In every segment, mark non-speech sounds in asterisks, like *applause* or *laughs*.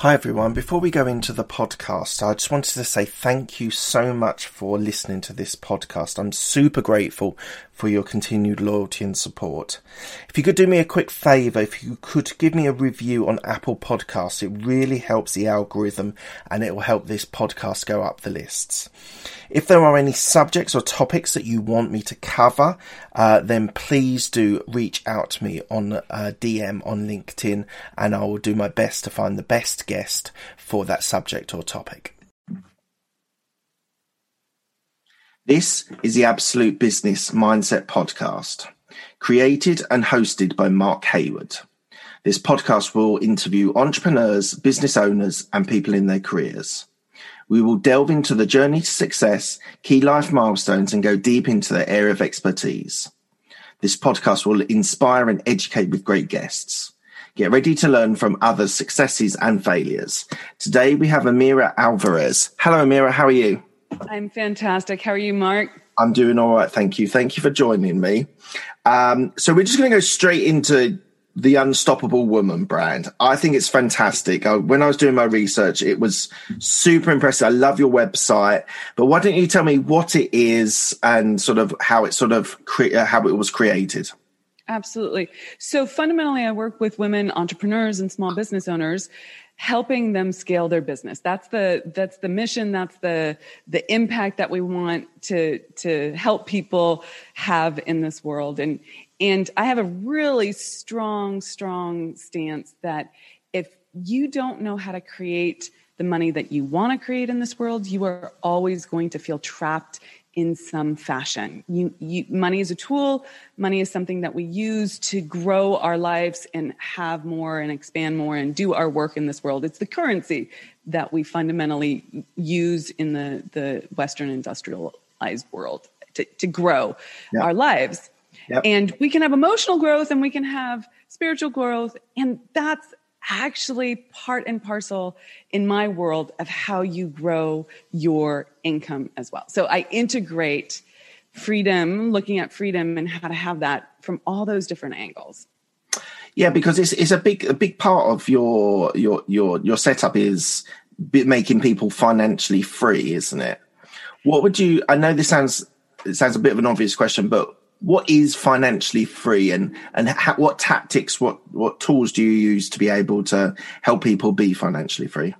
Hi everyone. Before we go into the podcast, I just wanted to say thank you so much for listening to this podcast. I'm super grateful for your continued loyalty and support. If you could do me a quick favour, if you could give me a review on Apple Podcasts, it really helps the algorithm and it will help this podcast go up the lists. If there are any subjects or topics that you want me to cover, uh, then please do reach out to me on uh, DM on LinkedIn and I will do my best to find the best guest for that subject or topic. This is the Absolute Business Mindset Podcast, created and hosted by Mark Hayward. This podcast will interview entrepreneurs, business owners, and people in their careers. We will delve into the journey to success, key life milestones, and go deep into their area of expertise. This podcast will inspire and educate with great guests. Get ready to learn from others' successes and failures. Today we have Amira Alvarez. Hello, Amira. How are you? I'm fantastic. How are you, Mark? I'm doing all right. Thank you. Thank you for joining me. Um, so we're just going to go straight into the Unstoppable Woman brand. I think it's fantastic. I, when I was doing my research, it was super impressive. I love your website, but why don't you tell me what it is and sort of how it sort of cre- how it was created? Absolutely. So fundamentally, I work with women entrepreneurs and small business owners helping them scale their business that's the that's the mission that's the the impact that we want to to help people have in this world and and i have a really strong strong stance that if you don't know how to create the money that you want to create in this world you are always going to feel trapped in some fashion. You, you, money is a tool. Money is something that we use to grow our lives and have more and expand more and do our work in this world. It's the currency that we fundamentally use in the, the Western industrialized world to, to grow yep. our lives. Yep. And we can have emotional growth and we can have spiritual growth. And that's actually part and parcel in my world of how you grow your income as well. So I integrate freedom, looking at freedom and how to have that from all those different angles. Yeah, because it's it's a big a big part of your your your your setup is making people financially free, isn't it? What would you? I know this sounds it sounds a bit of an obvious question, but what is financially free and and what tactics what what tools do you use to be able to help people be financially free?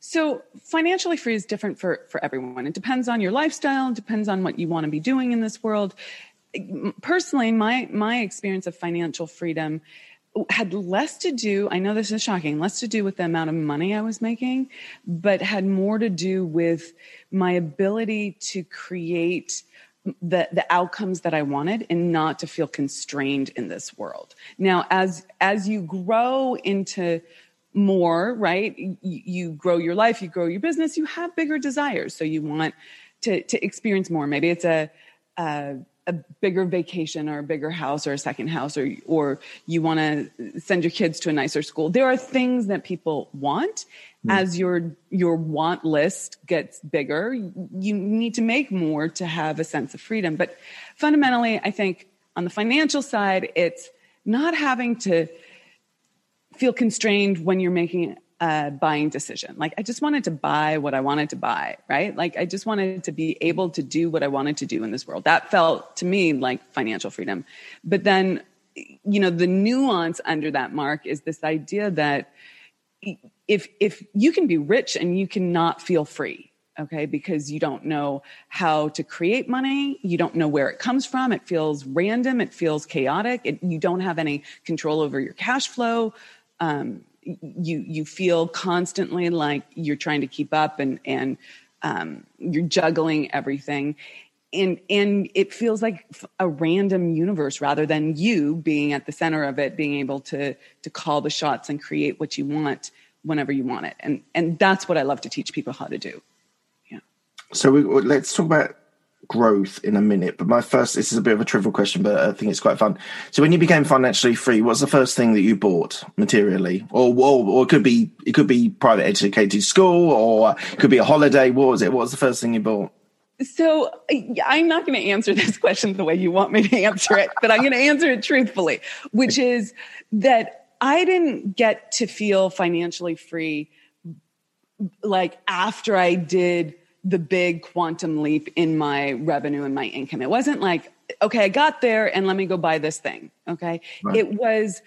So financially free is different for for everyone. It depends on your lifestyle depends on what you want to be doing in this world. Personally my my experience of financial freedom had less to do i know this is shocking less to do with the amount of money i was making but had more to do with my ability to create the the outcomes that I wanted and not to feel constrained in this world. Now as as you grow into more, right? You, you grow your life, you grow your business, you have bigger desires. So you want to to experience more. Maybe it's a, a a bigger vacation or a bigger house or a second house or or you want to send your kids to a nicer school. There are things that people want. Mm. as your your want list gets bigger you need to make more to have a sense of freedom. But fundamentally i think on the financial side it's not having to feel constrained when you're making a buying decision. Like I just wanted to buy what I wanted to buy, right? Like I just wanted to be able to do what I wanted to do in this world. That felt to me like financial freedom. But then, you know, the nuance under that mark is this idea that if if you can be rich and you cannot feel free, okay, because you don't know how to create money, you don't know where it comes from, it feels random, it feels chaotic, it, you don't have any control over your cash flow. Um, you you feel constantly like you're trying to keep up and and um, you're juggling everything. And and it feels like a random universe rather than you being at the center of it being able to to call the shots and create what you want whenever you want it. And and that's what i love to teach people how to do. Yeah. So we, let's talk about growth in a minute, but my first this is a bit of a trivial question, but I think it's quite fun. So when you became financially free, what's the first thing that you bought materially, or or, or it could be it could be private educated school, or it could be a holiday. What was it? What was the first thing you bought? So I'm not going to answer *laughs* this question the way you want me to answer it, but I'm going to answer it truthfully, which is that I didn't get to feel financially free like after I did the big quantum leap in my revenue and my income. It wasn't like, okay, I got there and let me go buy this thing. Okay. Right. It was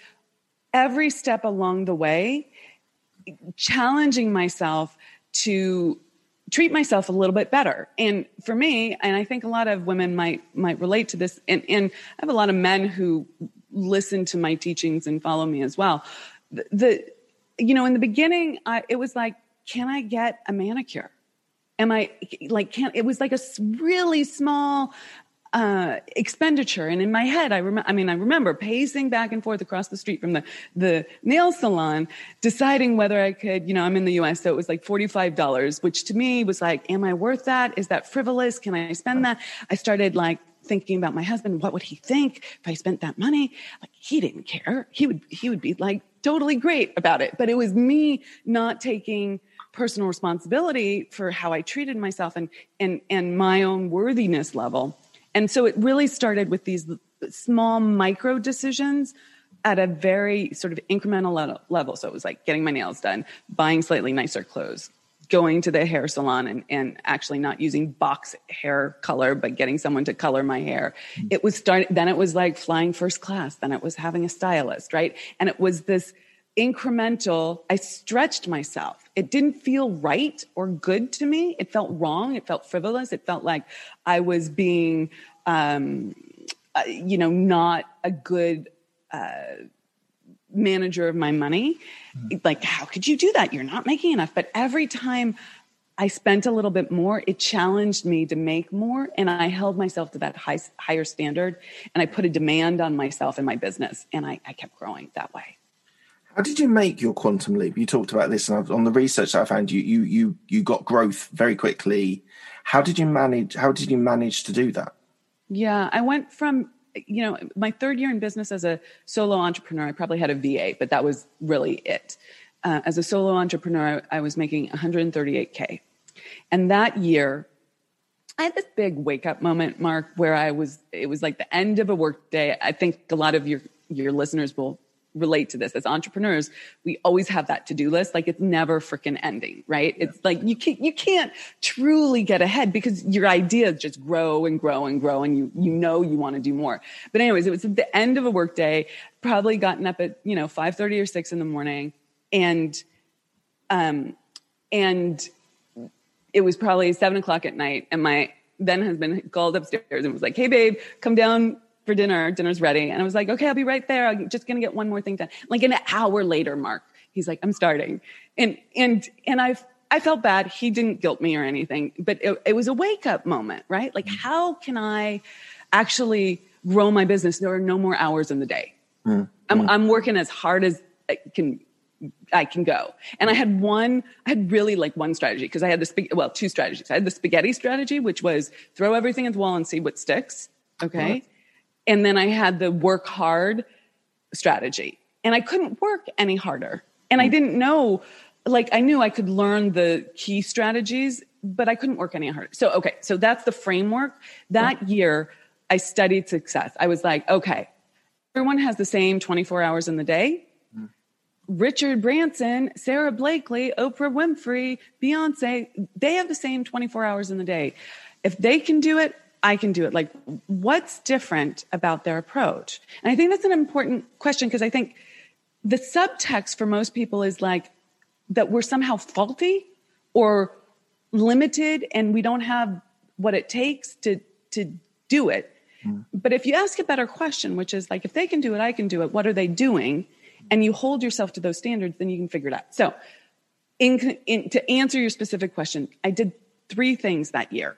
every step along the way, challenging myself to treat myself a little bit better. And for me, and I think a lot of women might might relate to this, and, and I have a lot of men who listen to my teachings and follow me as well. The, the you know, in the beginning, I, it was like, can I get a manicure? Am I like can't it was like a really small uh, expenditure. And in my head, I remember, I mean, I remember pacing back and forth across the street from the, the nail salon, deciding whether I could, you know, I'm in the US, so it was like $45, which to me was like, am I worth that? Is that frivolous? Can I spend that? I started like thinking about my husband. What would he think if I spent that money? Like he didn't care. He would, he would be like totally great about it. But it was me not taking personal responsibility for how I treated myself and and and my own worthiness level. And so it really started with these small micro decisions at a very sort of incremental level. So it was like getting my nails done, buying slightly nicer clothes, going to the hair salon and, and actually not using box hair color, but getting someone to color my hair. Mm-hmm. It was start, then it was like flying first class. Then it was having a stylist, right? And it was this, incremental, I stretched myself. It didn't feel right or good to me. It felt wrong. It felt frivolous. It felt like I was being, um, uh, you know, not a good uh, manager of my money. Mm-hmm. Like, how could you do that? You're not making enough. But every time I spent a little bit more, it challenged me to make more. And I held myself to that high, higher standard. And I put a demand on myself and my business. And I, I kept growing that way. How did you make your quantum leap? You talked about this, and on the research that I found, you you you you got growth very quickly. How did you manage? How did you manage to do that? Yeah, I went from you know my third year in business as a solo entrepreneur. I probably had a VA, but that was really it. Uh, as a solo entrepreneur, I was making 138k, and that year I had this big wake up moment, Mark, where I was, it was like the end of a workday. I think a lot of your, your listeners will relate to this. As entrepreneurs we always have that to-do list. Like it's never freaking ending right? Yeah. it's like you can't you can't truly get ahead because your ideas just grow and grow and grow and you you know you want to do more. But anyways it was at the end of a workday probably gotten up at you know 5 30 or 6 in the morning and um and it was probably seven o'clock at night and my then husband called upstairs and was like hey babe come down for dinner. Dinner's ready. And I was like, okay, I'll be right there. I'm just going to get one more thing done. Like an hour later, Mark, he's like, I'm starting. And, and, and I, I felt bad. He didn't guilt me or anything, but it, it was a wake up moment, right? Like, mm. how can I actually grow my business? There are no more hours in the day. Mm. I'm, I'm working as hard as I can I can go. And I had one, I had really like one strategy because I had the, well, two strategies. I had the spaghetti strategy, which was throw everything at the wall and see what sticks. Okay. And then I had the work hard strategy. And I couldn't work any harder. And I hmm. didn't know, like, I knew I could learn the key strategies, but I couldn't work any harder. So, okay, so that's the framework. That year, I studied success. I was like, okay, everyone has the same 24 hours in the day. Hmm. Richard Branson, Sara Blakely, Oprah Winfrey, Beyonce, they have the same 24 hours in the day. If they can do it, I can do it. Like, what's different about their approach? And I think that's an important question because I think the subtext for most people is like that we're somehow faulty or limited and we don't have what it takes to, to do it. Mm. But if you ask a better question, which is like, if they can do it, I can do it, what are they doing? And you hold yourself to those standards, then you can figure it out. So, in, in, to answer your specific question, I did three things that year.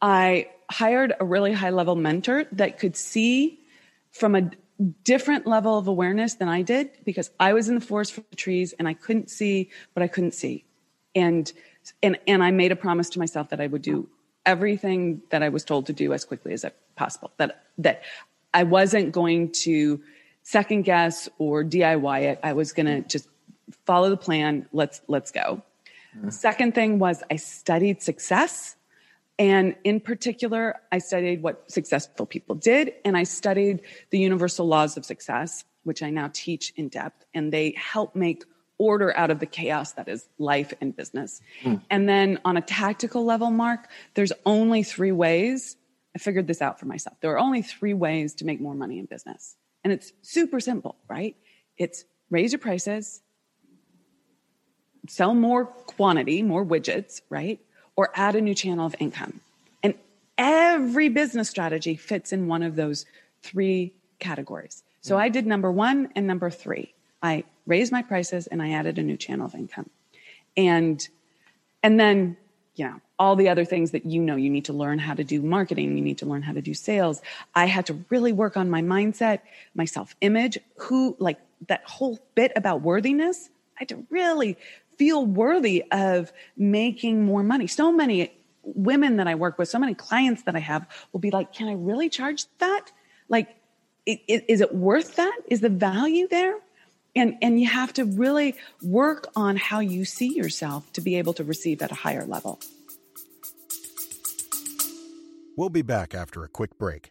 I hired a really high level mentor that could see from a different level of awareness than I did because I was in the forest for the trees and I couldn't see what I couldn't see. And and and I made a promise to myself that I would do everything that I was told to do as quickly as possible. That that I wasn't going to second guess or DIY it. I was going to just follow the plan. Let's let's go. Mm-hmm. Second thing was I studied success and in particular, I studied what successful people did, and I studied the universal laws of success, which I now teach in depth, and they help make order out of the chaos that is life and business. Mm. And then on a tactical level, Mark, there's only three ways. I figured this out for myself. There are only three ways to make more money in business. And it's super simple, right? It's raise your prices, sell more quantity, more widgets, right? Or add a new channel of income. And every business strategy fits in one of those three categories. So mm. I did number one and number three. I raised my prices and I added a new channel of income. And and then, you know, all the other things that you know you need to learn how to do marketing, you need to learn how to do sales. I had to really work on my mindset, my self-image, who like that whole bit about worthiness. I had to really feel worthy of making more money. So many women that I work with, so many clients that I have will be like, "Can I really charge that? Like is it worth that? Is the value there?" And, and you have to really work on how you see yourself to be able to receive at a higher level. We'll be back after a quick break.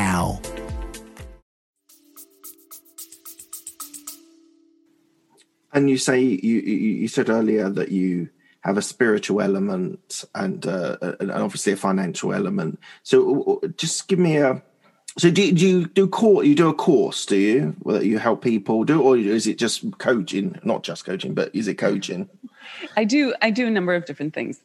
now. And you say you you said earlier that you have a spiritual element and, uh, and obviously a financial element. So just give me a. So do you, do you do course? You do a course, do you? Whether you help people do, or is it just coaching? Not just coaching, but is it coaching? I do. I do a number of different things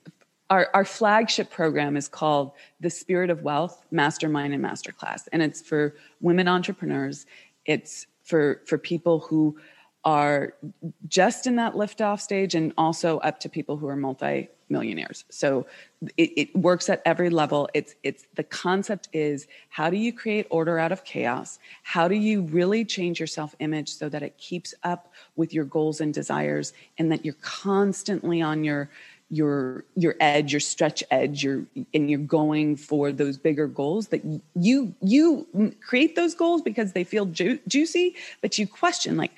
our, our flagship program is called the Spirit of Wealth Mastermind and Masterclass. And it's for women entrepreneurs. It's for, for people who are just in that liftoff stage and also up to people who are multi millionaires. So it, it, works at every level. It's it's the concept is how do you create order out of chaos? How do you really change your self-image so that it keeps up with your goals and desires and that you're constantly on your your your edge your stretch edge your and you're going for those bigger goals that you you create those goals because they feel ju- juicy but you question like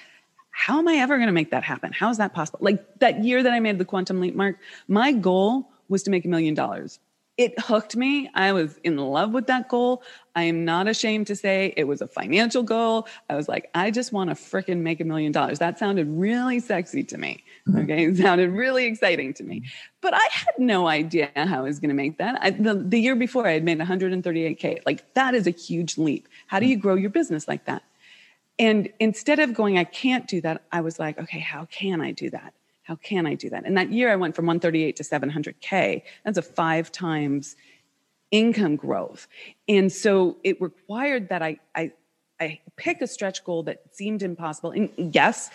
how am i ever going to make that happen? How is that possible? Like that year that i made the quantum leap mark my goal was to make a million dollars it hooked me. I was in love with that goal. I am not ashamed to say it was a financial goal. I was like, I just want to fricking make a million dollars. That sounded really sexy to me. Mm-hmm. Okay. It sounded really exciting to me. But I had no idea how I was going to make that. I, the, the year before, I had made 138K. Like, that is a huge leap. How do you grow your business like that? And instead of going, I can't do that, I was like, okay, how can I do that? How can I do that? And that year I went from 138 to 700K. That's a five times income growth. And so it required that I, I, I pick a stretch goal that seemed impossible. And yes,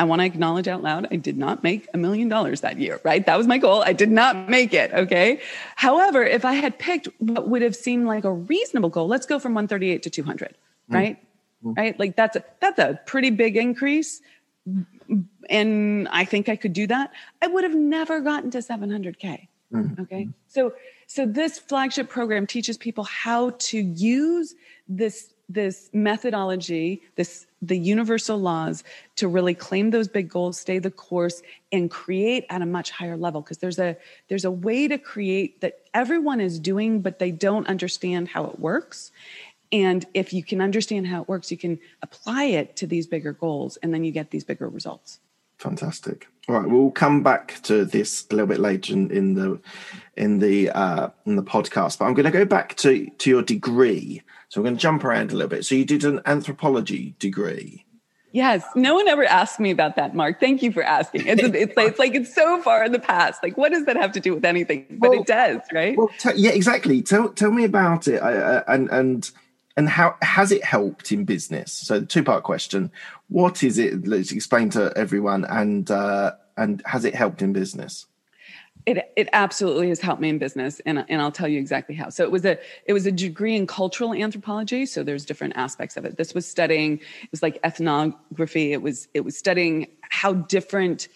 I want to acknowledge out loud, I did not make a million dollars that year, right? That was my goal. I did not make it. Okay. However, if I had picked what would have seemed like a reasonable goal, let's go from 138 to 200, mm. right? Mm. Right. Like that's a, that's a pretty big increase and I think I could do that, I would have never gotten to 700K. Mm-hmm. Okay. So, so this flagship program teaches people how to use this, this methodology, this, the universal laws to really claim those big goals, stay the course and create at a much higher level. Cause there's a, there's a way to create that everyone is doing, but they don't understand how it works. And if you can understand how it works, you can apply it to these bigger goals and then you get these bigger results. Fantastic. All right, we'll come back to this a little bit later in, in the in the uh, in the podcast. But I'm going to go back to to your degree. So I'm going to jump around a little bit. So you did an anthropology degree. Yes, no one ever asked me about that, Mark. Thank you for asking. It's, it's, like, it's like it's so far in the past. Like, what does that have to do with anything? But well, it does, right? Well, t- yeah, exactly. Tell tell me about it, I, I, and and and how has it helped in business? So, the two part question: What is it? Let's explain to everyone, and uh, and has it helped in business? It it absolutely has helped me in business, and and I'll tell you exactly how. So it was a it was a degree in cultural anthropology. So there's different aspects of it. This was studying it was like ethnography. It was it was studying how different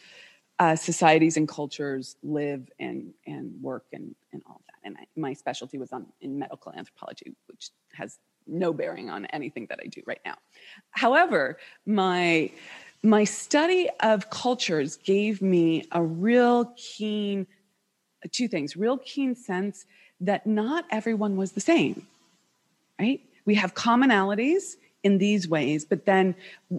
uh, societies and cultures live and and work and and all that. And I, my specialty was on in medical anthropology, which has no bearing on anything that I do right now. However, my my study of cultures gave me a real keen two things real keen sense that not everyone was the same right we have commonalities in these ways but then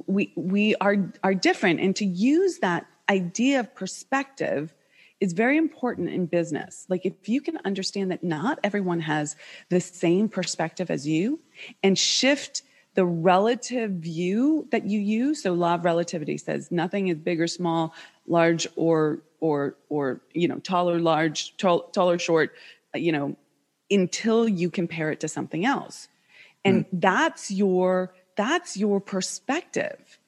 we we are are different and to use that idea of perspective is very important in business. Like if you can understand that not everyone has the same perspective as you and shift the relative view that you use so law of relativity says nothing is big or small large or or or you know tall or large tall, tall or short you know until you compare it to something else. And mm. that's your that's your perspective.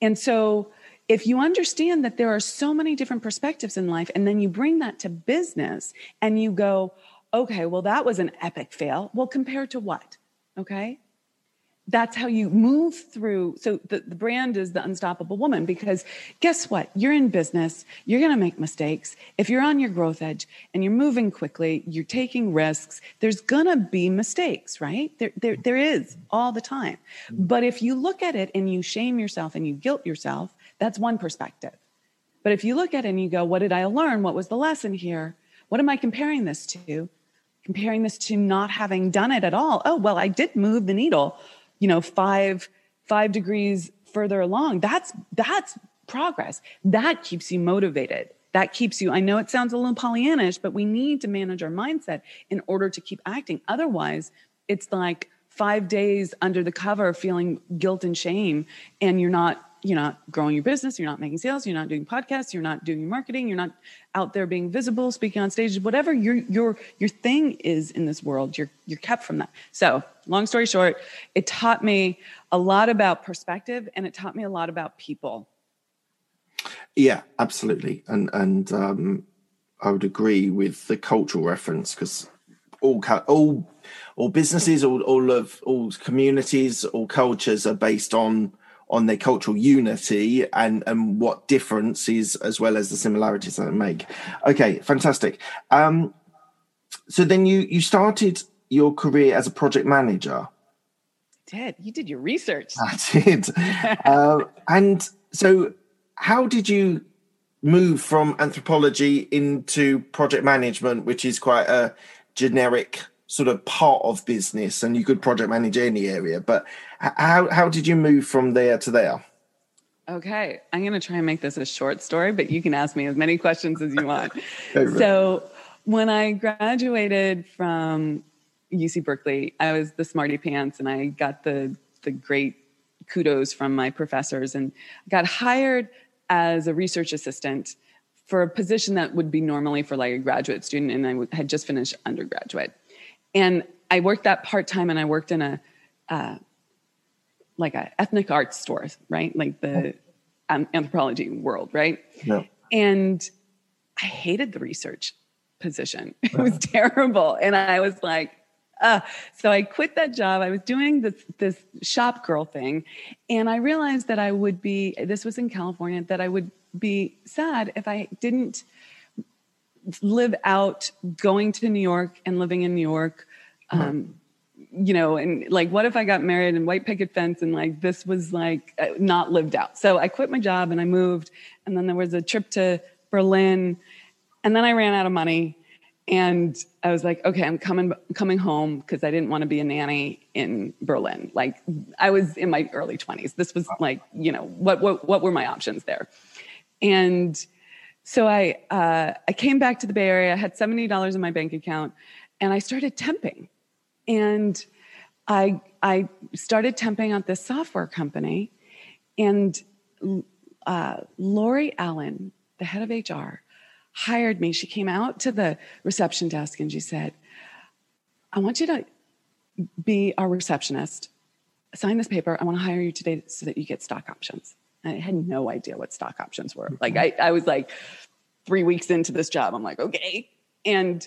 And so if you understand that there are so many different perspectives in life and then you bring that to business and you go okay well that was an epic fail well compared to what okay that's how you move through. So the, the brand is the unstoppable woman because guess what? You're in business, you're going to make mistakes. If you're on your growth edge and you're moving quickly, you're taking risks, there's going to be mistakes, right? There, there, there is all the time. But if you look at it and you shame yourself and you guilt yourself, that's one perspective. But if you look at it and you go, what did I learn? What was the lesson here? What am I comparing this to? Comparing this to not having done it at all. Oh, well, I did move the needle you know, five, five degrees further along. That's, that's progress. That keeps you motivated. That keeps you, I know it sounds a little Pollyannish, but we need to manage our mindset in order to keep acting. Otherwise, it's like five days under the cover feeling guilt and shame, and you're not you're not growing your business, you're not making sales, you're not doing podcasts, you're not doing your marketing, you're not out there being visible, speaking on stage, whatever your your your thing is in this world, you're you're kept from that. So, long story short, it taught me a lot about perspective and it taught me a lot about people. Yeah, absolutely. And and um I would agree with the cultural reference because all all all businesses, all all of all communities, all cultures are based on on their cultural unity and and what differences as well as the similarities that they make. Okay, fantastic. Um, so then you you started your career as a project manager. did you did your research? I did. uh, *laughs* and so, how did you move from anthropology into project management, which is quite a generic sort of part of business and you could project manage any area but how how did you move from there to there? Okay i'm going to try and make this a short story but you can ask me as many questions as you want. *laughs* So when i graduated from uc berkeley i was the smarty pants and i got the the great kudos from my professors and got hired as a research assistant for a position that would be normally for like a graduate student and i had just finished undergraduate and I worked that part time, and I worked in a uh, like a ethnic arts store, right? Like the um, anthropology world, right? Yeah. And I hated the research position. *laughs* It was terrible, and I was like, uh, so I quit that job. I was doing this this shop girl thing, and I realized that I would be. This was in California. That I would be sad if I didn't live out going to New York and living in New York. Um, you know, and like, what if I got married and white picket fence and like this was like uh, not lived out? So I quit my job and I moved, and then there was a trip to Berlin, and then I ran out of money, and I was like, okay, I'm coming coming home because I didn't want to be a nanny in Berlin. Like I was in my early 20s. This was like, you know, what what what were my options there? And so I uh, I came back to the Bay Area, I had seventy dollars in my bank account, and I started temping, and I I started temping at this software company, and uh, Lori Allen, the head of HR, hired me. She came out to the reception desk and she said, "I want you to be our receptionist. Sign this paper. I want to hire you today so that you get stock options." I had no idea what stock options were. Like I, I was like three weeks into this job. I'm like, okay. And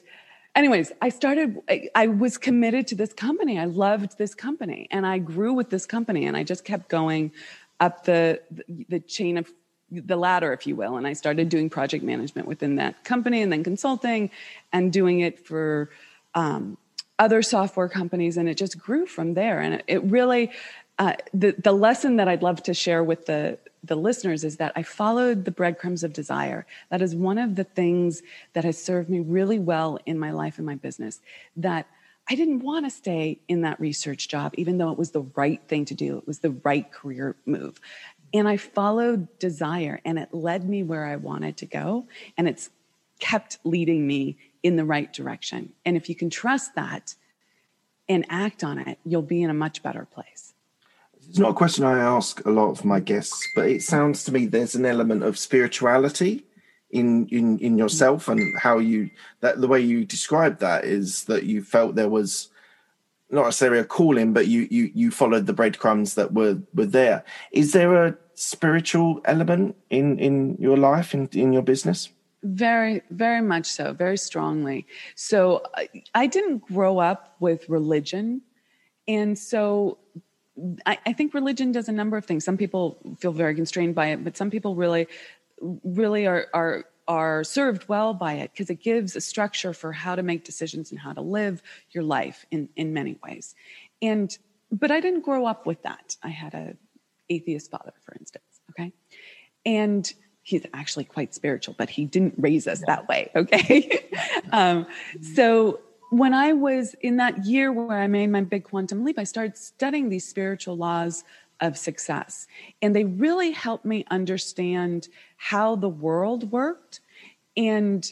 anyways, I started, I, I, was committed to this company. I loved this company and I grew with this company and I just kept going up the, the, the chain of the ladder, if you will. And I started doing project management within that company and then consulting and doing it for um, other software companies. And it just grew from there. And it, it really, uh, the, the lesson that I'd love to share with the, the listeners is that I followed the breadcrumbs of desire. That is one of the things that has served me really well in my life and my business. That I didn't want to stay in that research job, even though it was the right thing to do. It was the right career move. And I followed desire, and it led me where I wanted to go. And it's kept leading me in the right direction. And if you can trust that and act on it, you'll be in a much better place. It's not a question I ask a lot of my guests, but it sounds to me there's an element of spirituality in in in yourself and how you that the way you described that is that you felt there was not necessarily a calling, but you you you followed the breadcrumbs that were were there. Is there a spiritual element in in your life in in your business? Very, very much so, very strongly. So I, I didn't grow up with religion, and so I, I, think religion does a number of things. Some people feel very constrained by it, but some people really, really are are are served well by it because it gives a structure for how to make decisions and how to live your life in in many ways. And but I didn't grow up with that. I had a atheist father, for instance. Okay, and he's actually quite spiritual, but he didn't raise us that way. Okay, *laughs* um, so when I was in that year where I made my big quantum leap, I started studying these spiritual laws of success. And they really helped me understand how the world worked. And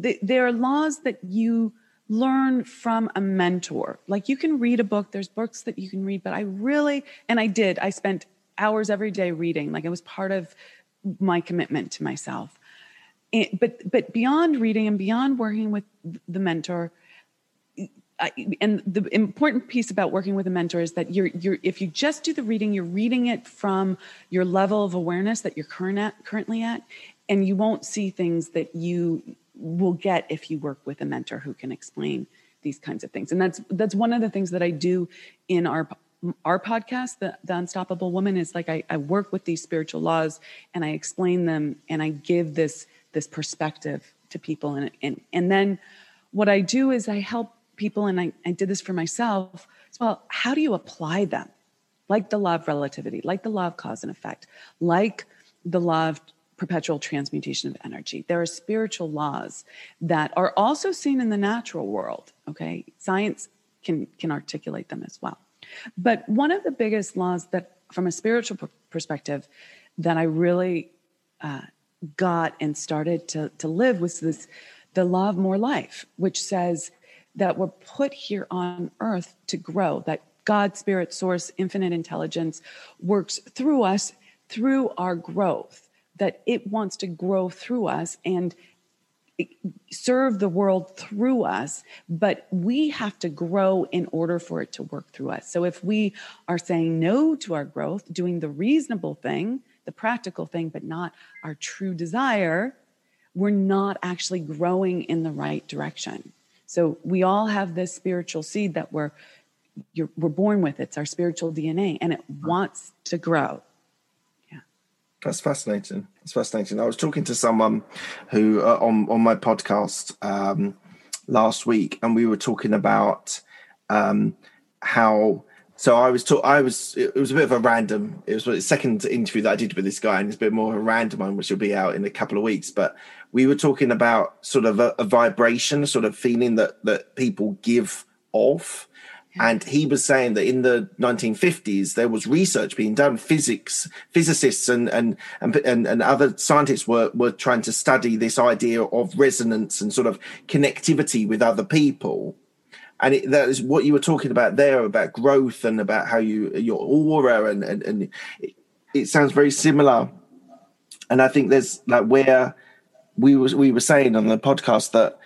th- there are laws that you learn from a mentor. Like you can read a book, there's books that you can read, but I really, and I did, I spent hours every day reading. Like it was part of my commitment to myself. But but beyond reading and beyond working with the mentor, I, and the important piece about working with a mentor is that you're you're if you just do the reading, you're reading it from your level of awareness that you're current at, currently at, and you won't see things that you will get if you work with a mentor who can explain these kinds of things. And that's that's one of the things that I do in our our podcast, the, the Unstoppable Woman, is like I, I work with these spiritual laws and I explain them and I give this this perspective to people and and and then what I do is I help people, and I, I did this for myself as well. How do you apply them? Like the law of relativity, like the law of cause and effect, like the law of perpetual transmutation of energy. There are spiritual laws that are also seen in the natural world. Okay, science can can articulate them as well. But one of the biggest laws that, from a spiritual perspective, that I really uh, got and started to to live was this the law of more life, which says that we're put here on earth to grow, that God, Spirit, Source, infinite intelligence works through us, through our growth, that it wants to grow through us and serve the world through us, but we have to grow in order for it to work through us. So if we are saying no to our growth, doing the reasonable thing, the practical thing, but not our true desire, we're not actually growing in the right direction. So we all have this spiritual seed that we're we're born with. It's our spiritual DNA, and it wants to grow. Yeah, that's fascinating. That's fascinating. I was talking to someone who uh, on on my podcast um, last week, and we were talking about um, how so I was taught. I was. It was a bit of a random. It was the second interview that I did with this guy, and it's a bit more of a random one, which will be out in a couple of weeks. But we were talking about sort of a, a vibration, sort of feeling that that people give off. And he was saying that in the 1950s there was research being done. Physics, physicists, and and and and, other scientists were were trying to study this idea of resonance and sort of connectivity with other people and it, that is what you were talking about there about growth and about how you your aura and and, and it, it sounds very similar and i think there's like where we was we were saying on the podcast that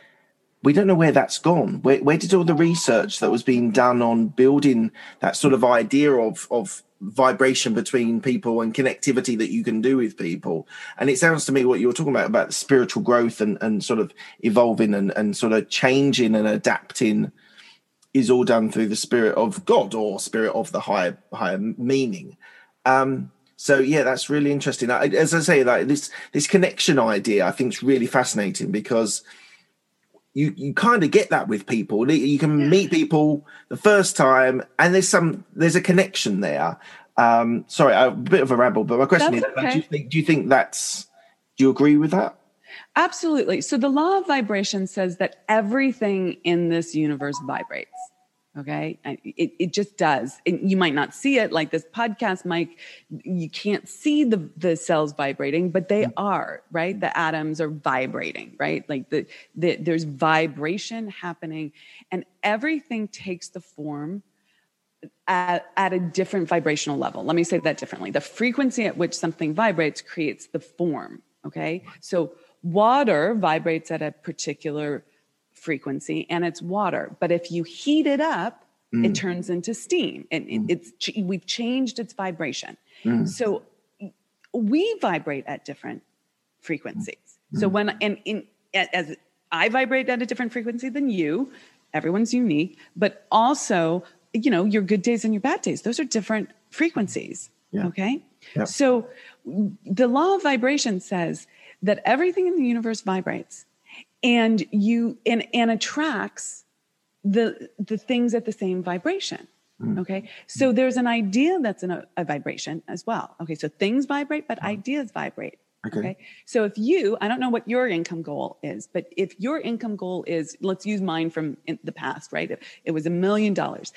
we don't know where that's gone. Where, where did all the research that was being done on building that sort of idea of of vibration between people and connectivity that you can do with people. And it sounds to me what you were talking about about spiritual growth and, and sort of evolving and, and sort of changing and adapting is all done through the spirit of God or spirit of the higher higher meaning. Um, so yeah, that's really interesting. As I say, like this this connection idea, I think is really fascinating because you you kind of get that with people. You can yeah. meet people the first time, and there's some there's a connection there. Um, sorry, a bit of a ramble, but my question that's is: okay. do you think do you think that's do you agree with that? Absolutely. So the law of vibration says that everything in this universe vibrates. Okay. It, it just does. you might not see it like this podcast, mic. You can't see the, the cells vibrating, but they mm. are, right? The atoms are vibrating, right? Like the, the there's vibration happening and everything takes the form at, at a different vibrational level. Let me say that differently. The frequency at which something vibrates creates the form. Okay. So water vibrates at a particular frequency and it's water. But if you heat it up, mm. it turns into steam and mm. it's we've changed its vibration. Mm. So we vibrate at different frequencies. So mm. when and in as I vibrate at a different frequency than you, everyone's unique, but also, you know, your good days and your bad days, those are different frequencies. Yeah. Okay? Yeah. So the law of vibration says that everything in the universe vibrates and you and, and attracts the the things at the same vibration mm. okay so there's an idea that's in a, vibration as well okay so things vibrate but mm. ideas vibrate okay. okay so if you i don't know what your income goal is but if your income goal is let's use mine from the past right it, it was a million dollars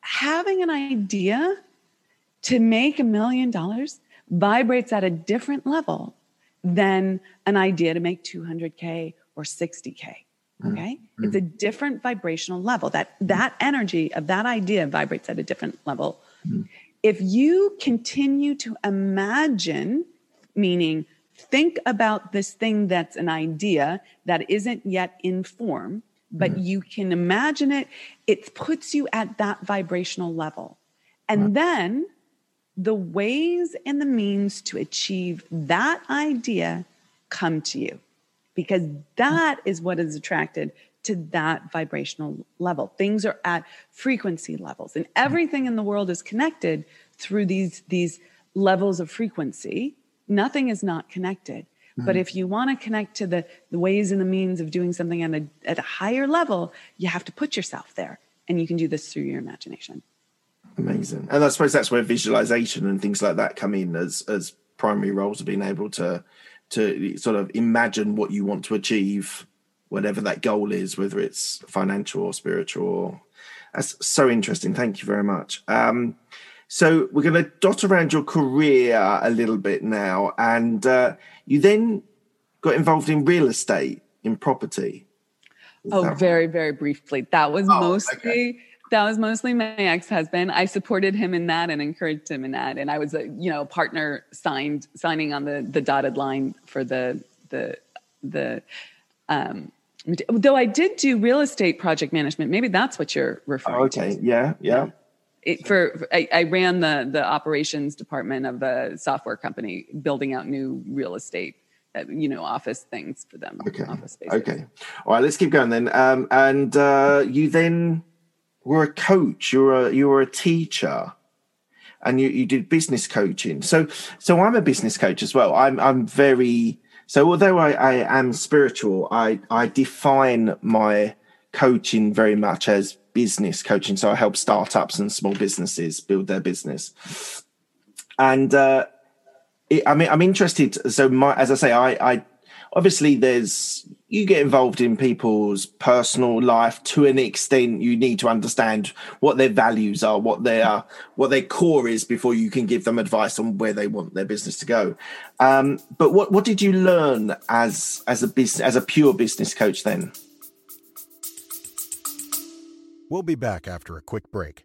having an idea to make a million dollars vibrates at a different level than an idea to make 200K or 60K. Mm-hmm. Okay. Mm-hmm. It's a different vibrational level. That that energy of that idea vibrates at a different level. Mm-hmm. If you continue to imagine, meaning think about this thing that's an idea that isn't yet in form, but mm-hmm. you can imagine it, it puts you at that vibrational level. And then the ways and the means to achieve that idea come to you because that is what is attracted to that vibrational level. Things are at frequency levels and everything in the world is connected through these these levels of frequency. Nothing is not connected. Mm-hmm. but if you want to connect to the, the ways and the means of doing something at a, at a higher level you have to put yourself there and you can do this through your imagination Amazing. And I suppose that's where visualization and things like that come in as as primary roles of being able to to sort of imagine what you want to achieve, whatever that goal is, whether it's financial or spiritual. That's so interesting. Thank you very much. Um, so we're going to dot around your career a little bit now, and uh, you then got involved in real estate, in property. Oh, very, very briefly. That was oh, mostly. Okay that was mostly my ex-husband. I supported him in that and encouraged him in that. And I was a, you know, partner signed, signing on the, the dotted line for the, the, the, um, though I did do real estate project management. Maybe that's what you're referring oh, okay. to. Yeah. Yeah. It, for I, I, ran the the operations department of a software company, building out new real estate, uh, you know, office things for them. Okay. Office spaces. Okay. All right. Let's keep going then. Um, and uh, you then were a coach, you were a, you were a teacher, and you, you did business coaching. So so I'm a business coach as well. I'm I'm very so although I, I am spiritual, I I define my coaching very much as business coaching. So I help startups and small businesses build their business. And uh, it, I mean, I'm interested. So my, as I say, I, I obviously there's you get involved in people's personal life to an extent. You need to understand what their values are what their what their core is before you can give them advice on where they want their business to go. Um, but what what did you learn as as a business as a pure business coach then? We'll be back after a quick break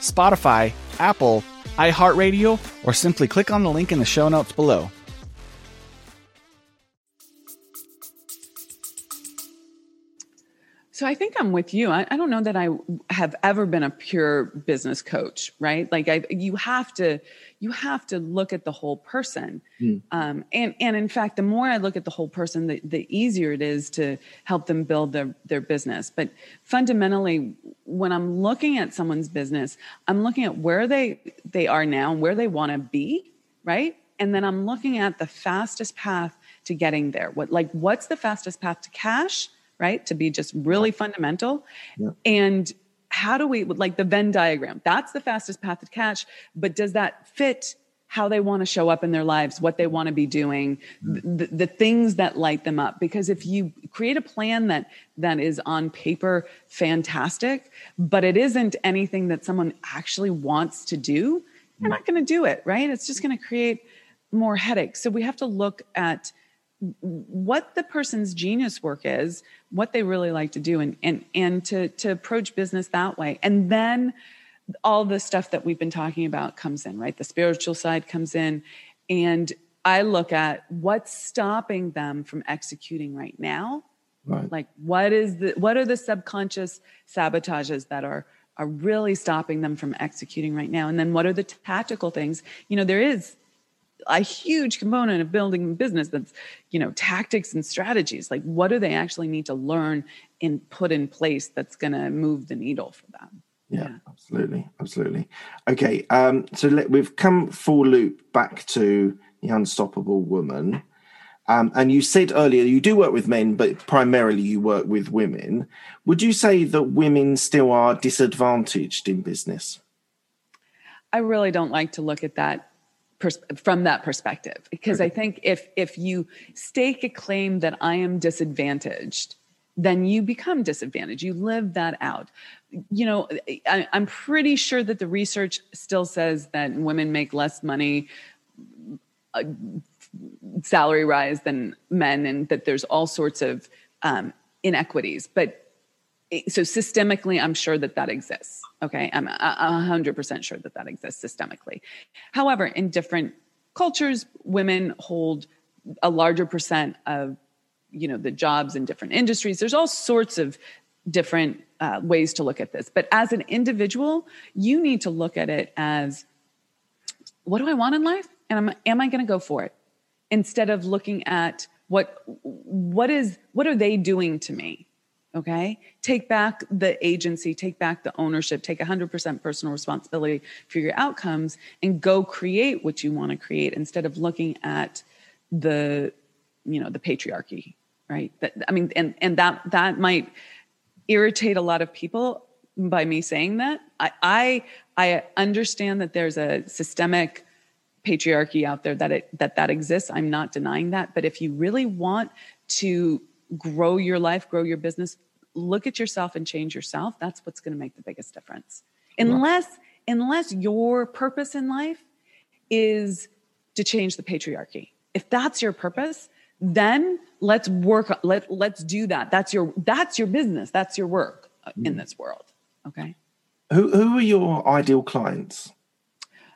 Spotify, Apple, iHeartRadio, or simply click on the link in the show notes below. So I think I'm with you. I, I, don't know that I have ever been a pure business coach, right? Like I, you have to, you have to look at the whole person. Mm. Um, and, and in fact, the more I look at the whole person, the, the easier it is to help them build their, their business. But fundamentally, when I'm looking at someone's business, I'm looking at where they, they are now, and where they want to be, right? And then I'm looking at the fastest path to getting there. What, like, what's the fastest path to cash? right? To be just really fundamental. Yeah. And how do we, like the Venn diagram, that's the fastest path to cash, but does that fit how they want to show up in their lives, what they want to be doing, mm. the, the, things that light them up. Because if you create a plan that that is on paper fantastic, but it isn't anything that someone actually wants to do, they're not going to do it, right? It's just going to create more headaches. So we have to look at what the person's genius work is, what they really like to do, and and and to to approach business that way, and then all the stuff that we've been talking about comes in, right? The spiritual side comes in, and I look at what's stopping them from executing right now. Right. Like what is the what are the subconscious sabotages that are are really stopping them from executing right now? And then what are the tactical things? You know, there is a huge component of building business that's you know tactics and strategies like what do they actually need to learn and put in place that's going to move the needle for them yeah, yeah. absolutely absolutely okay um so let, we've come full loop back to the unstoppable woman um, and you said earlier you do work with men, but primarily you work with women. Would you say that women still are disadvantaged in business? I really don't like to look at that pers- from that perspective. Because okay. i think if if you stake a claim that i am disadvantaged then you become disadvantaged. You live that out. You know I, i'm pretty sure that the research still says that women make less money uh, salary rise than men and that there's all sorts of um, inequities. But so systemically i'm sure that that exists okay? I'm 100% sure that that exists systemically. However in different cultures women hold a larger percent of you know the jobs in different industries. There's all sorts of different uh, ways to look at this. But as an individual you need to look at it as what do i want in life? And am, am i going to go for it? Instead of looking at what what is what are they doing to me Okay. Take back the agency, take back the ownership, take 100% personal responsibility for your outcomes and go create what you want to create instead of looking at the, you know, the patriarchy, right? That, I mean, and, and that, that might irritate a lot of people by me saying that. I, I, I understand that there's a systemic patriarchy out there that it, that that exists. I'm not denying that. But if you really want to grow your life, grow your business, look at yourself and change yourself. That's what's going to make the biggest difference. Unless unless your purpose in life is to change the patriarchy. If that's your purpose, then let's work let let's do that. That's your that's your business. That's your work in mm. this world. Okay? Who who are your ideal clients?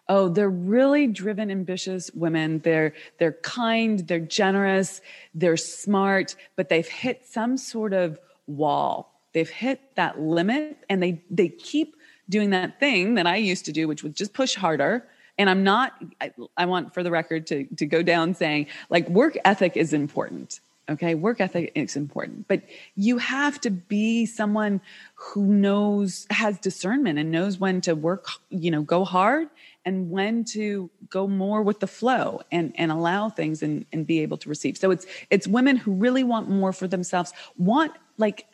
oh they're really driven ambitious women they're they're kind they're generous they're smart but they've hit some sort of wall. They've hit that limit and they they keep doing that thing that i used to do which was just push harder. And i'm not I, I want for the record to to go down saying like work ethic is important okay? Work ethic is important. But you have to be someone who knows has discernment and knows when to work you know go hard and when to go more with the flow and and allow things and and be able to receive. So it's it's women who really want more for themselves want like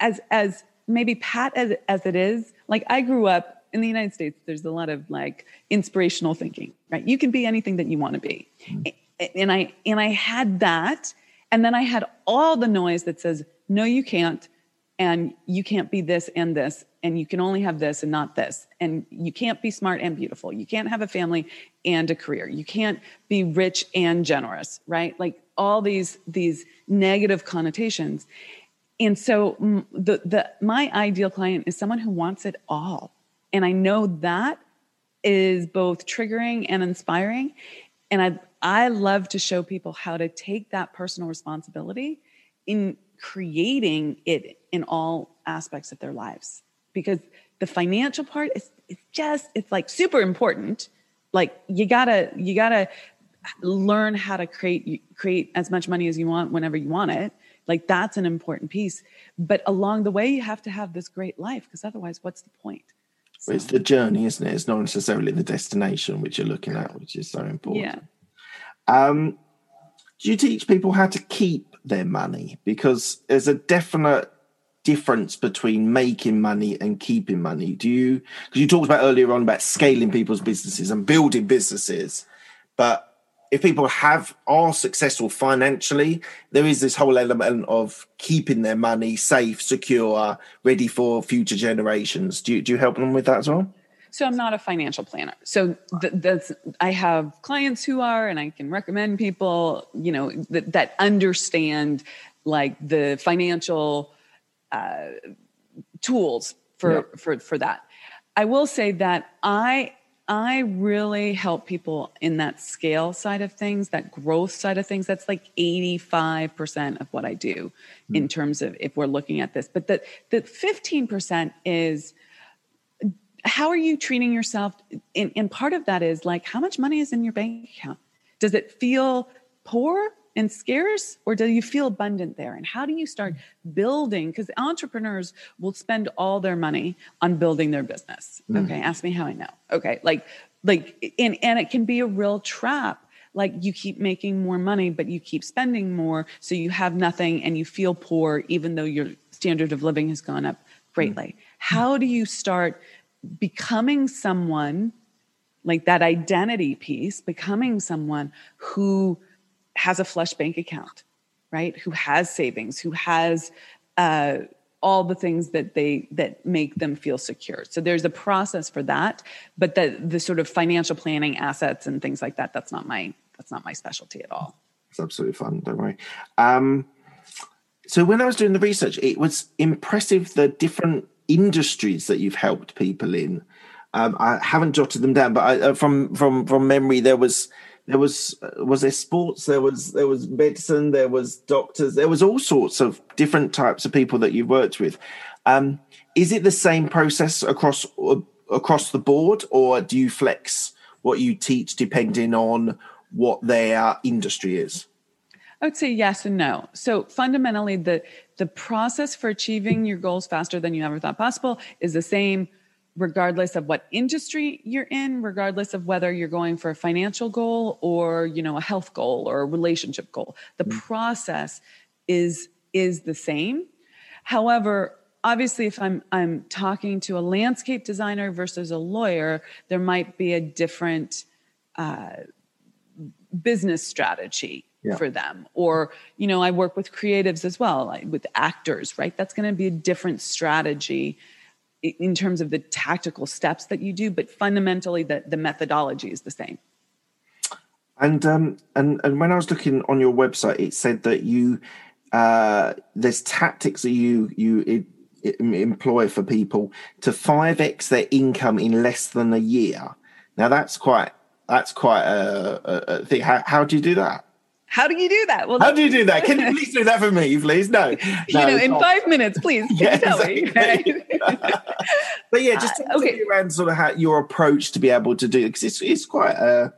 as as maybe pat as, as it is like i grew up in the united states there's a lot of like inspirational thinking right? You can be anything that you want to be. Mm-hmm. and i and i had that and then i had all the noise that says no you can't and you can't be this and this and you can only have this and not this. And you can't be smart and beautiful. You can't have a family and a career. You can't be rich and generous right? Like all these these negative connotations. And so the the my ideal client is someone who wants it all. And i know that is both triggering and inspiring. And i i love to show people how to take that personal responsibility in creating it in all aspects of their lives because the financial part is it's just it's like super important. Like you gotta you gotta learn how to create create as much money as you want whenever you want it. Like that's an important piece. But along the way you have to have this great life because otherwise what's the point? So, it's the journey isn't it? It's not necessarily the destination which you're looking at which is so important. Yeah. Um do you teach people how to keep their money? Because there's a definite difference between making money and keeping money? Do you because you talked about earlier on about scaling people's businesses and building businesses but if people have are successful financially there is this whole element of keeping their money safe secure ready for future generations. Do you, do you help them with that as well? So I'm not a financial planner. So th- that's I have clients who are, and I can recommend people, you know, that, that understand like the financial uh, tools for yeah. for for that. I will say that I I really help people in that scale side of things, that growth side of things. That's like 85% of what I do mm. in terms of if we're looking at this. But the the 15% is how are you treating yourself? And, and part of that is like, how much money is in your bank account? Does it feel poor and scarce or do you feel abundant there? And how do you start building? Because entrepreneurs will spend all their money on building their business. Mm. okay ask me how i know. Okay like like and and it can be a real trap. Like you keep making more money but you keep spending more so you have nothing and you feel poor even though your standard of living has gone up greatly. Mm. how do you start becoming someone like that identity piece, becoming someone who has a flush bank account, right? Who has savings, who has uh, all the things that they that make them feel secure. So there's a process for that, but the the sort of financial planning, assets, and things like that. That's not my that's not my specialty at all. It's absolutely fun. Don't worry. Um, so when I was doing the research, it was impressive the different industries that you've helped people in. Um, I haven't jotted them down, but I, uh, from from from memory, there was there was was there sports, there was there was medicine, there was doctors, there was all sorts of different types of people that you've worked with. Um, is it the same process across across the board, or do you flex what you teach depending on what their industry is? I would say yes and no. So fundamentally, the the process for achieving your goals faster than you ever thought possible is the same regardless of what industry you're in regardless of whether you're going for a financial goal or you know a health goal or a relationship goal the mm. process is is the same however obviously if i'm i'm talking to a landscape designer versus a lawyer there might be a different uh, business strategy yeah. for them or you know i work with creatives as well like with actors right that's going to be a different strategy in terms of the tactical steps that you do but fundamentally the, the methodology is the same. And um and and when i was looking on your website it said that you uh there's tactics that you you it, employ for people to 5x their income in less than a year. Now that's quite that's quite a, a, a thing. How, how do you do that how do you do that? Well, how do you do that? Can you *laughs* please do that for me, please? No, no you know, in not. five minutes, please. *laughs* yeah, tell exactly. *laughs* me. but yeah, just uh, okay. around sort of how your approach to be able to do it because it's, it's quite a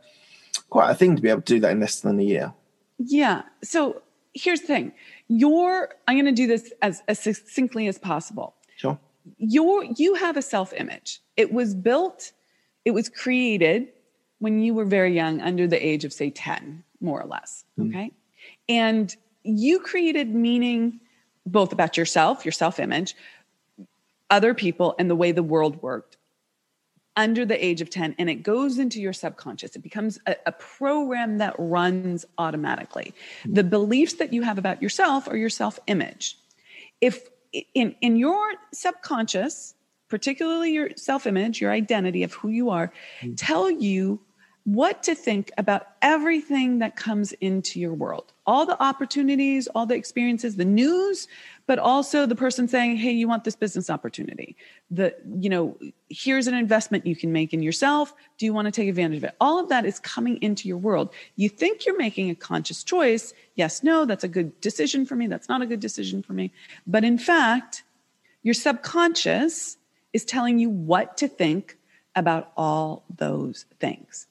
quite a thing to be able to do that in less than a year. Yeah. So here's the thing: your I'm going to do this as, as succinctly as possible. Sure. Your you have a self image. It was built. It was created when you were very young, under the age of say ten more or less. Mm. Okay. And you created meaning both about yourself, your self image, other people, and the way the world worked under the age of 10 and it goes into your subconscious it becomes a, a program that runs automatically mm. the beliefs that you have about yourself are your self image if in in your subconscious particularly your self image, your identity of who you are, mm. tell you what to think about everything that comes into your world all the opportunities, all the experiences, the news, but also the person saying, "Hey, you want this business opportunity? The, you know, here's an investment you can make in yourself. Do you want to take advantage of it?" All of that is coming into your world. You think you're making a conscious choice. Yes, no, that's a good decision for me. That's not a good decision for me. But in fact, your subconscious is telling you what to think about all those things.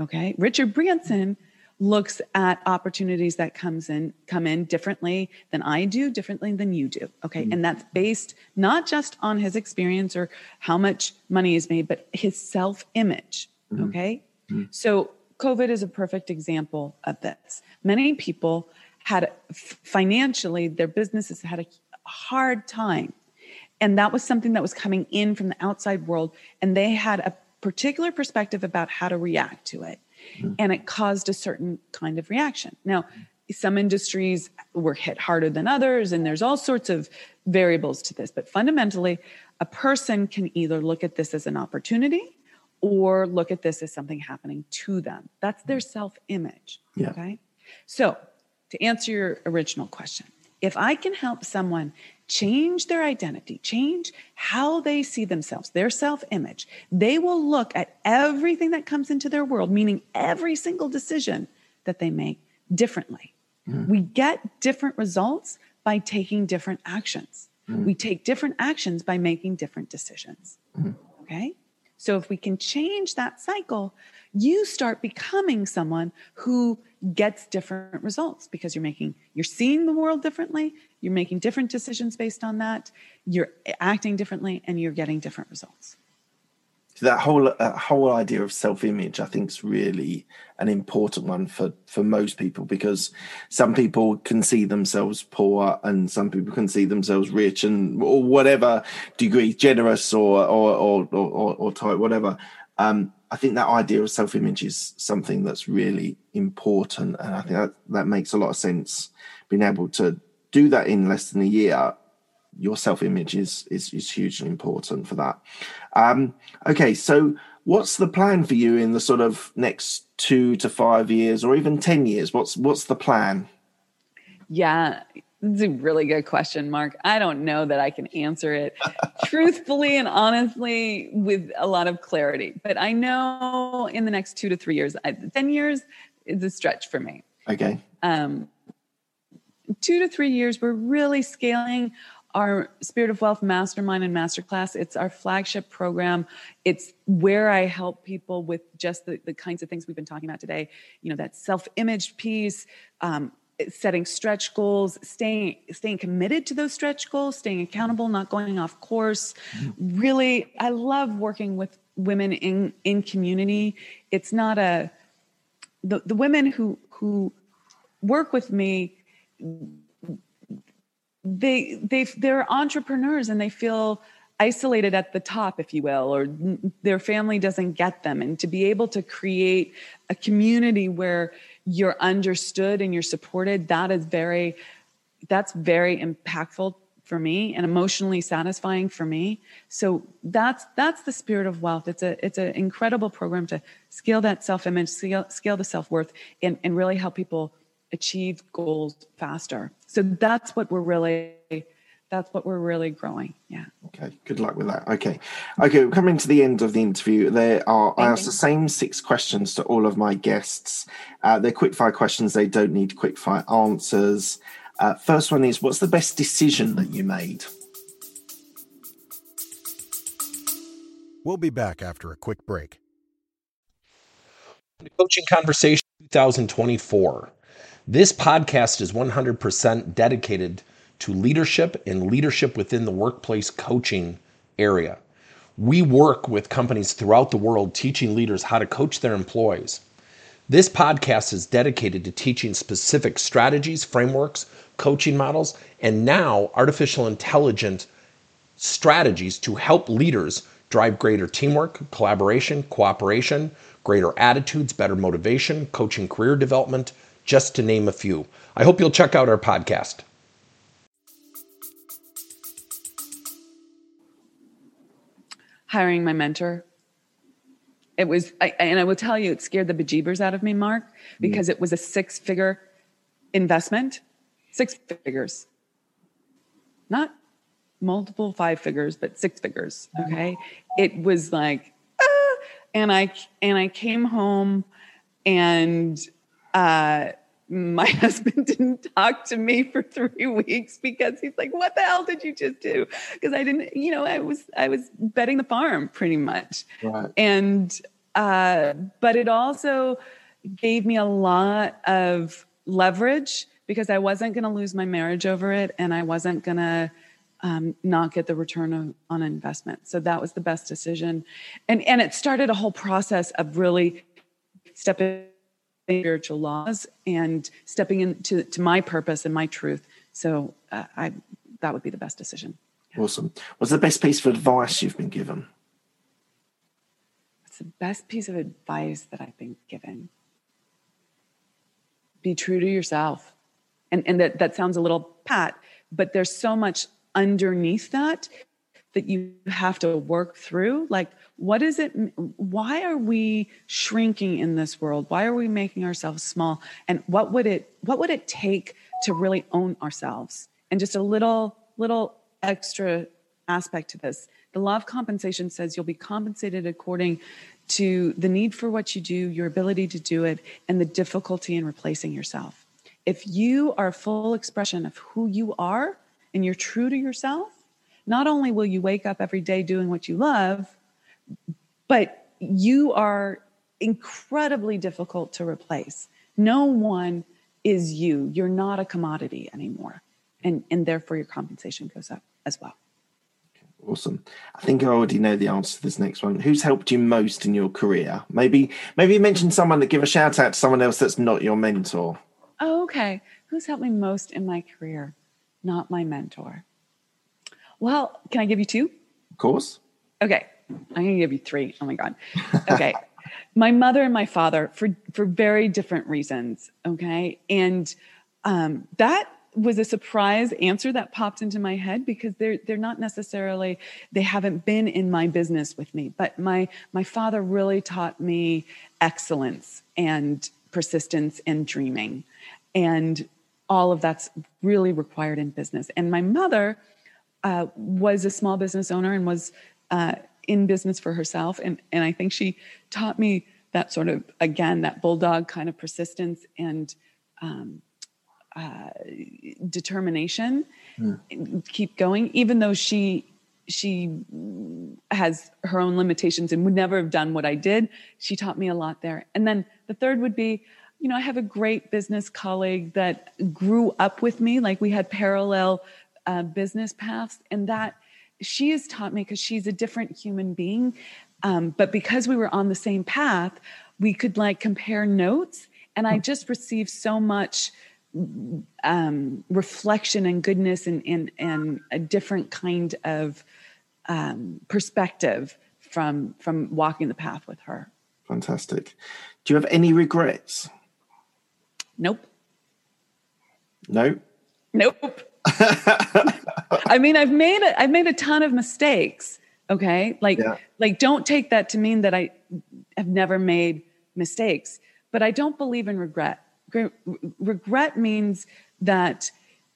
Okay? Richard Branson looks at opportunities that comes in come in differently than I do, differently than you do. Okay. Mm-hmm. And that's based not just on his experience or how much money is made, but his self-image. Mm-hmm. Okay. Mm-hmm. So COVID is a perfect example of this. Many people had financially, their businesses had a hard time. And that was something that was coming in from the outside world. And they had a particular perspective about how to react to it mm-hmm. and it caused a certain kind of reaction. Now, some industries were hit harder than others, and there's all sorts of variables to this. But fundamentally, a person can either look at this as an opportunity or look at this as something happening to them. That's their self image. Yeah. Okay. So, to answer your original question, if I can help someone change their identity, change how they see themselves, their self image, they will look at everything that comes into their world, meaning every single decision that they make differently. Mm. We get different results by taking different actions. Mm. We take different actions by making different decisions. Mm. Okay? So if we can change that cycle, you start becoming someone who gets different results because you're making you're seeing the world differently you're making different decisions based on that you're acting differently and you're getting different results So that whole uh, whole idea of self-image i think is really an important one for for most people because some people can see themselves poor and some people can see themselves rich and or whatever degree generous or or or or, or type whatever um, I think that idea of self image is something that's really important. And I think that, that makes a lot of sense. Being able to do that in less than a year, your self image is, is, is hugely important for that. Um, okay, so what's the plan for you in the sort of next two to five years or even 10 years? What's, what's the plan? Yeah, it's a really good question, Mark. I don't know that I can answer it *laughs* truthfully and honestly with a lot of clarity, but I know in the next two to three years, 10 years is a stretch for me. Okay. Um, two to three years, we're really scaling our Spirit of Wealth Mastermind and Masterclass. It's our flagship program. It's where I help people with just the, the kinds of things we've been talking about today. You know, that self image piece, um, setting stretch goals, staying staying committed to those stretch goals, staying accountable, not going off course. Mm-hmm. Really, I love working with women in in community. It's not a the, the women who who work with me they they they're entrepreneurs and they feel isolated at the top if you will or their family doesn't get them. And to be able to create a community where you're understood and you're supported that is very that's very impactful for me and emotionally satisfying for me. So that's that's the spirit of wealth. It's a it's an incredible program to scale that self-image scale, scale the self-worth and, and really help people achieve goals faster so that's what we're really that's what we're really growing. Yeah. Okay. Good luck with that. Okay. Okay. We're coming to the end of the interview. There are Thank I ask the same six questions to all of my guests. Uh, they're quickfire questions. They don't need quickfire answers. Uh, first one is, what's the best decision that you made? We'll be back after a quick break. Coaching Conversation 2024. This podcast is 100% dedicated to leadership and leadership within the workplace coaching area. We work with companies throughout the world teaching leaders how to coach their employees. This podcast is dedicated to teaching specific strategies, frameworks, coaching models, and now artificial intelligence strategies to help leaders drive greater teamwork, collaboration, cooperation, greater attitudes, better motivation, coaching career development, just to name a few. I hope you'll check out our podcast. hiring my mentor. It was, I, and I will tell you, it scared the bejeebers out of me, Mark, because it was a six figure investment, six figures, not multiple five figures, but six figures. Okay. It was like, ah, and I, and I came home and, uh, my *laughs* husband didn't talk to me for three weeks because he's like, "What the hell did you just do?" Because I didn't, you know, I was I was betting the farm pretty much, Right. and uh, but it also gave me a lot of leverage because I wasn't going to lose my marriage over it, and I wasn't going to um, not get the return of, on investment. So that was the best decision, and and it started a whole process of really stepping spiritual laws and stepping into to my purpose and my truth. So uh, I that would be the best decision. Awesome. What's the best piece of advice you've been given? What's the best piece of advice that I've been given. Be true to yourself. And and that, that sounds a little pat, but there's so much underneath that that you have to work through. Like, what is it? Why are we shrinking in this world? Why are we making ourselves small? And what would it what would it take to really own ourselves? And just a little little extra aspect to this. The law of compensation says you'll be compensated according to the need for what you do, your ability to do it, and the difficulty in replacing yourself. If you are a full expression of who you are and you're true to yourself, not only will you wake up every day doing what you love, but you are incredibly difficult to replace. No one is you. You're not a commodity anymore. And, and therefore, your compensation goes up as well. Awesome. I think I already know the answer to this next one. Who's helped you most in your career? Maybe maybe mention someone that give a shout out to someone else that's not your mentor. Oh, okay. Who's helped me most in my career? Not my mentor. Well, can I give you two? Of course. Okay. I'm going to give you three. Oh my God. Okay. *laughs* my mother and my father for, for very different reasons. Okay. And um, that was a surprise answer that popped into my head because they're they're not necessarily they haven't been in my business with me but my my father really taught me excellence and persistence and dreaming and all of that's really required in business and my mother uh, was a small business owner and was uh, in business for herself. And and I think she taught me that sort of again that bulldog kind of persistence and um, uh, determination. Keep going even though she she has her own limitations and would never have done what i did. She taught me a lot there. And then the third would be you know i have a great business colleague that grew up with me. Like we had parallel uh, business paths and that she has taught me because she's a different human being um, but because we were on the same path we could like compare notes and i just received so much um, reflection and goodness and, and, and a different kind of um, perspective from from walking the path with her. Fantastic. Do you have any regrets? Nope. Nope. Nope. I mean, I've made a, I've made a ton of mistakes. Okay, like Yeah. like don't take that to mean that I have never made mistakes. But I don't believe in regret. Gre- Regret means that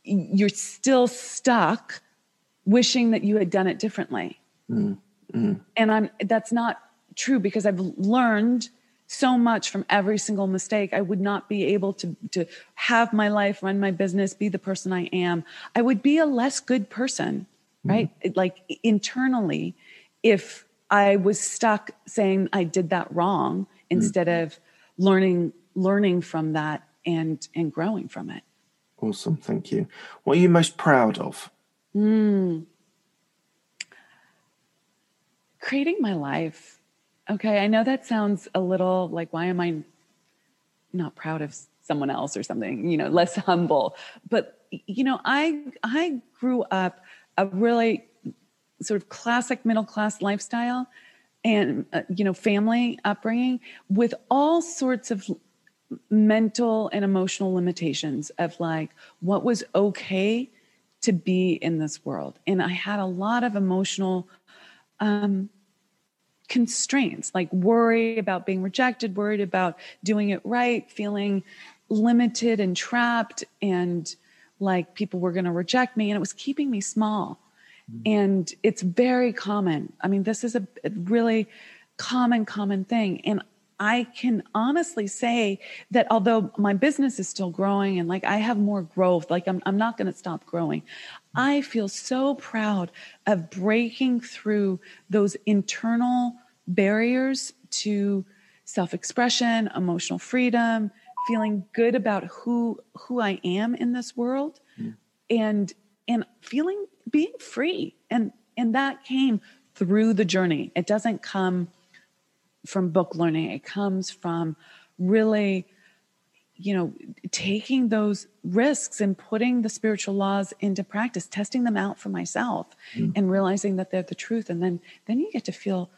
you're still stuck, wishing that you had done it differently. Mm, mm. And I'm that's not true because I've learned so much from every single mistake. I would not be able to to have my life, run my business, be the person I am. I would be a less good person, mm-hmm. right? It- Like internally, if I was stuck saying I did that wrong mm-hmm. instead of learning learning from that and and growing from it. Awesome. Thank you. What are you most proud of? Hmm. creating my life. Okay, I know that sounds a little like why am I not proud of someone else or something, you know, less *laughs* humble. But you know, I I grew up a really sort of classic middle class lifestyle and uh, you know, family upbringing with all sorts of mental and emotional limitations of like what was okay to be in this world. And I had a lot of emotional um, constraints like worry about being rejected, worried about doing it right, feeling limited and trapped, and like people were going to reject me. And it was keeping me small. Mm-hmm. And it's very common. I mean, this is a, a really common, common thing. And I can honestly say that although my business is still growing and like I have more growth, like I'm, I'm not going to stop growing, I feel so proud of breaking through those internal barriers to self-expression, emotional freedom, feeling good about who who I am in this world mm. and and feeling being free. And and that came through the journey. It doesn't come from book learning. It comes from really you know taking those risks and putting the spiritual laws into practice testing them out for myself mm. and realizing that they're the truth. And then then you get to feel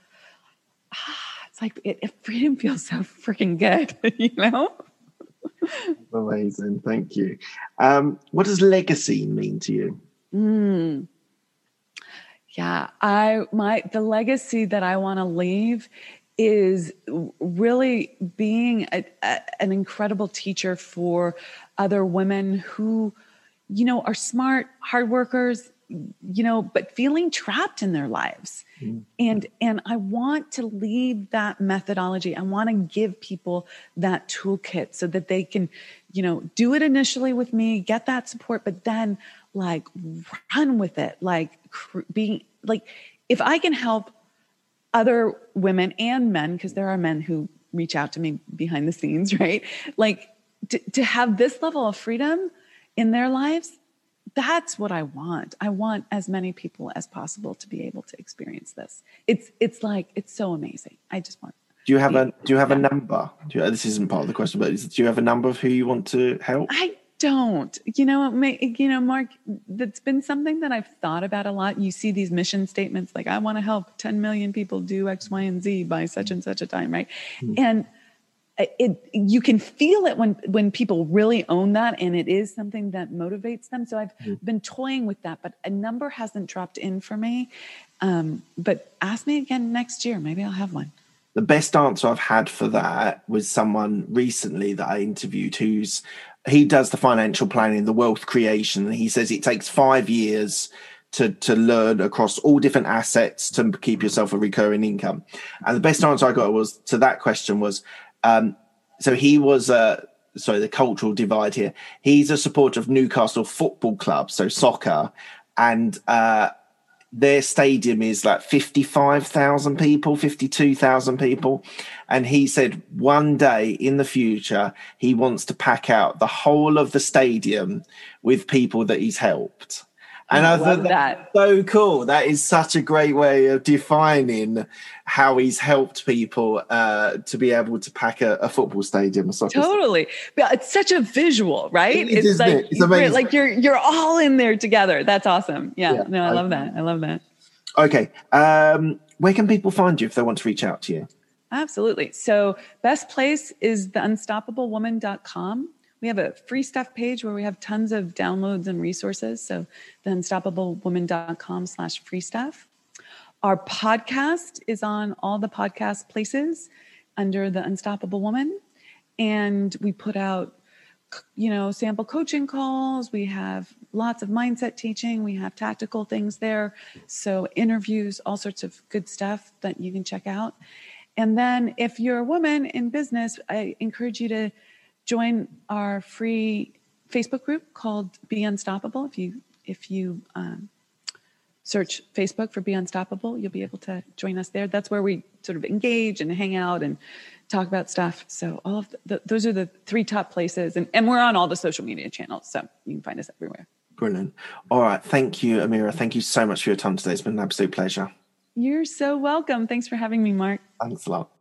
ah, it's like it, it freedom feels so freaking good *laughs* you know? Amazing. Thank you. Um, what does legacy mean to you? Mm. yeah i my the legacy that i want to leave is really being a, a, an incredible teacher for other women who, you know, are smart, hard workers, you know, but feeling trapped in their lives. Mm-hmm. And and I want to leave that methodology. I want to give people that toolkit so that they can, you know, do it initially with me, get that support, but then like run with it, like cr- being like if I can help other women and men, because there are men who reach out to me behind the scenes, *laughs* right? Like to, to have this level of freedom in their lives, that's what I want. I want as many people as possible to be able to experience this. It's it's like it's so amazing. I just want. Do you have a Do you have a number? You, this isn't part of the question, but is, do you have a number of who you want to help? I don't. You know, you know, Mark, that's been something that I've thought about a lot. You see these mission statements like, I want to help 10 million people do X, Y, and Z by such and such a time, right? Mm-hmm. And it you can feel it when when people really own that and it is something that motivates them so i've mm-hmm. been toying with that but a number hasn't dropped in for me um, but ask me again next year maybe i'll have one the best answer I've had for that was someone recently that I interviewed who's he does the financial planning, the wealth creation, he says it takes five years to to learn across all different assets to keep yourself a recurring income. And the best answer I got was to that question was, um, so he was uh, sorry, the cultural divide here. He's a supporter of Newcastle Football Club, so soccer, and uh, their stadium is like 55,000 people, 52,000 people. And he said one day in the future, he wants to pack out the whole of the stadium with people that he's helped. And I, I thought that so cool. That is such a great way of defining how he's helped people uh, to be able to pack a, a football stadium. Totally, but it's such a visual, right? It, it it's like it? it's amazing. like you're you're all in there together. That's awesome. Yeah, yeah no, I, I love that. I love that. Okay, um, where can people find you if they want to reach out to you? Absolutely. So, best place is theunstoppablewoman.com we have a free stuff page where we have tons of downloads and resources. So the unstoppablewoman.com slash free stuff. Our podcast is on all the podcast places under the Unstoppable Woman. And we put out, you know, sample coaching calls. We have lots of mindset teaching. We have tactical things there. So interviews, all sorts of good stuff that you can check out. And then if you're a woman in business, I encourage you to join our free Facebook group called Be Unstoppable. If you if you um, search Facebook for Be Unstoppable, you'll be able to join us there. That's where we sort of engage and hang out and talk about stuff. So all of the, the, those are the three top places, and, and we're on all the social media channels, so you can find us everywhere. Brilliant. All right, thank you, Amira. Thank you so much for your time today. It's been an absolute pleasure. You're so welcome. Thanks for having me, Mark. Thanks a lot.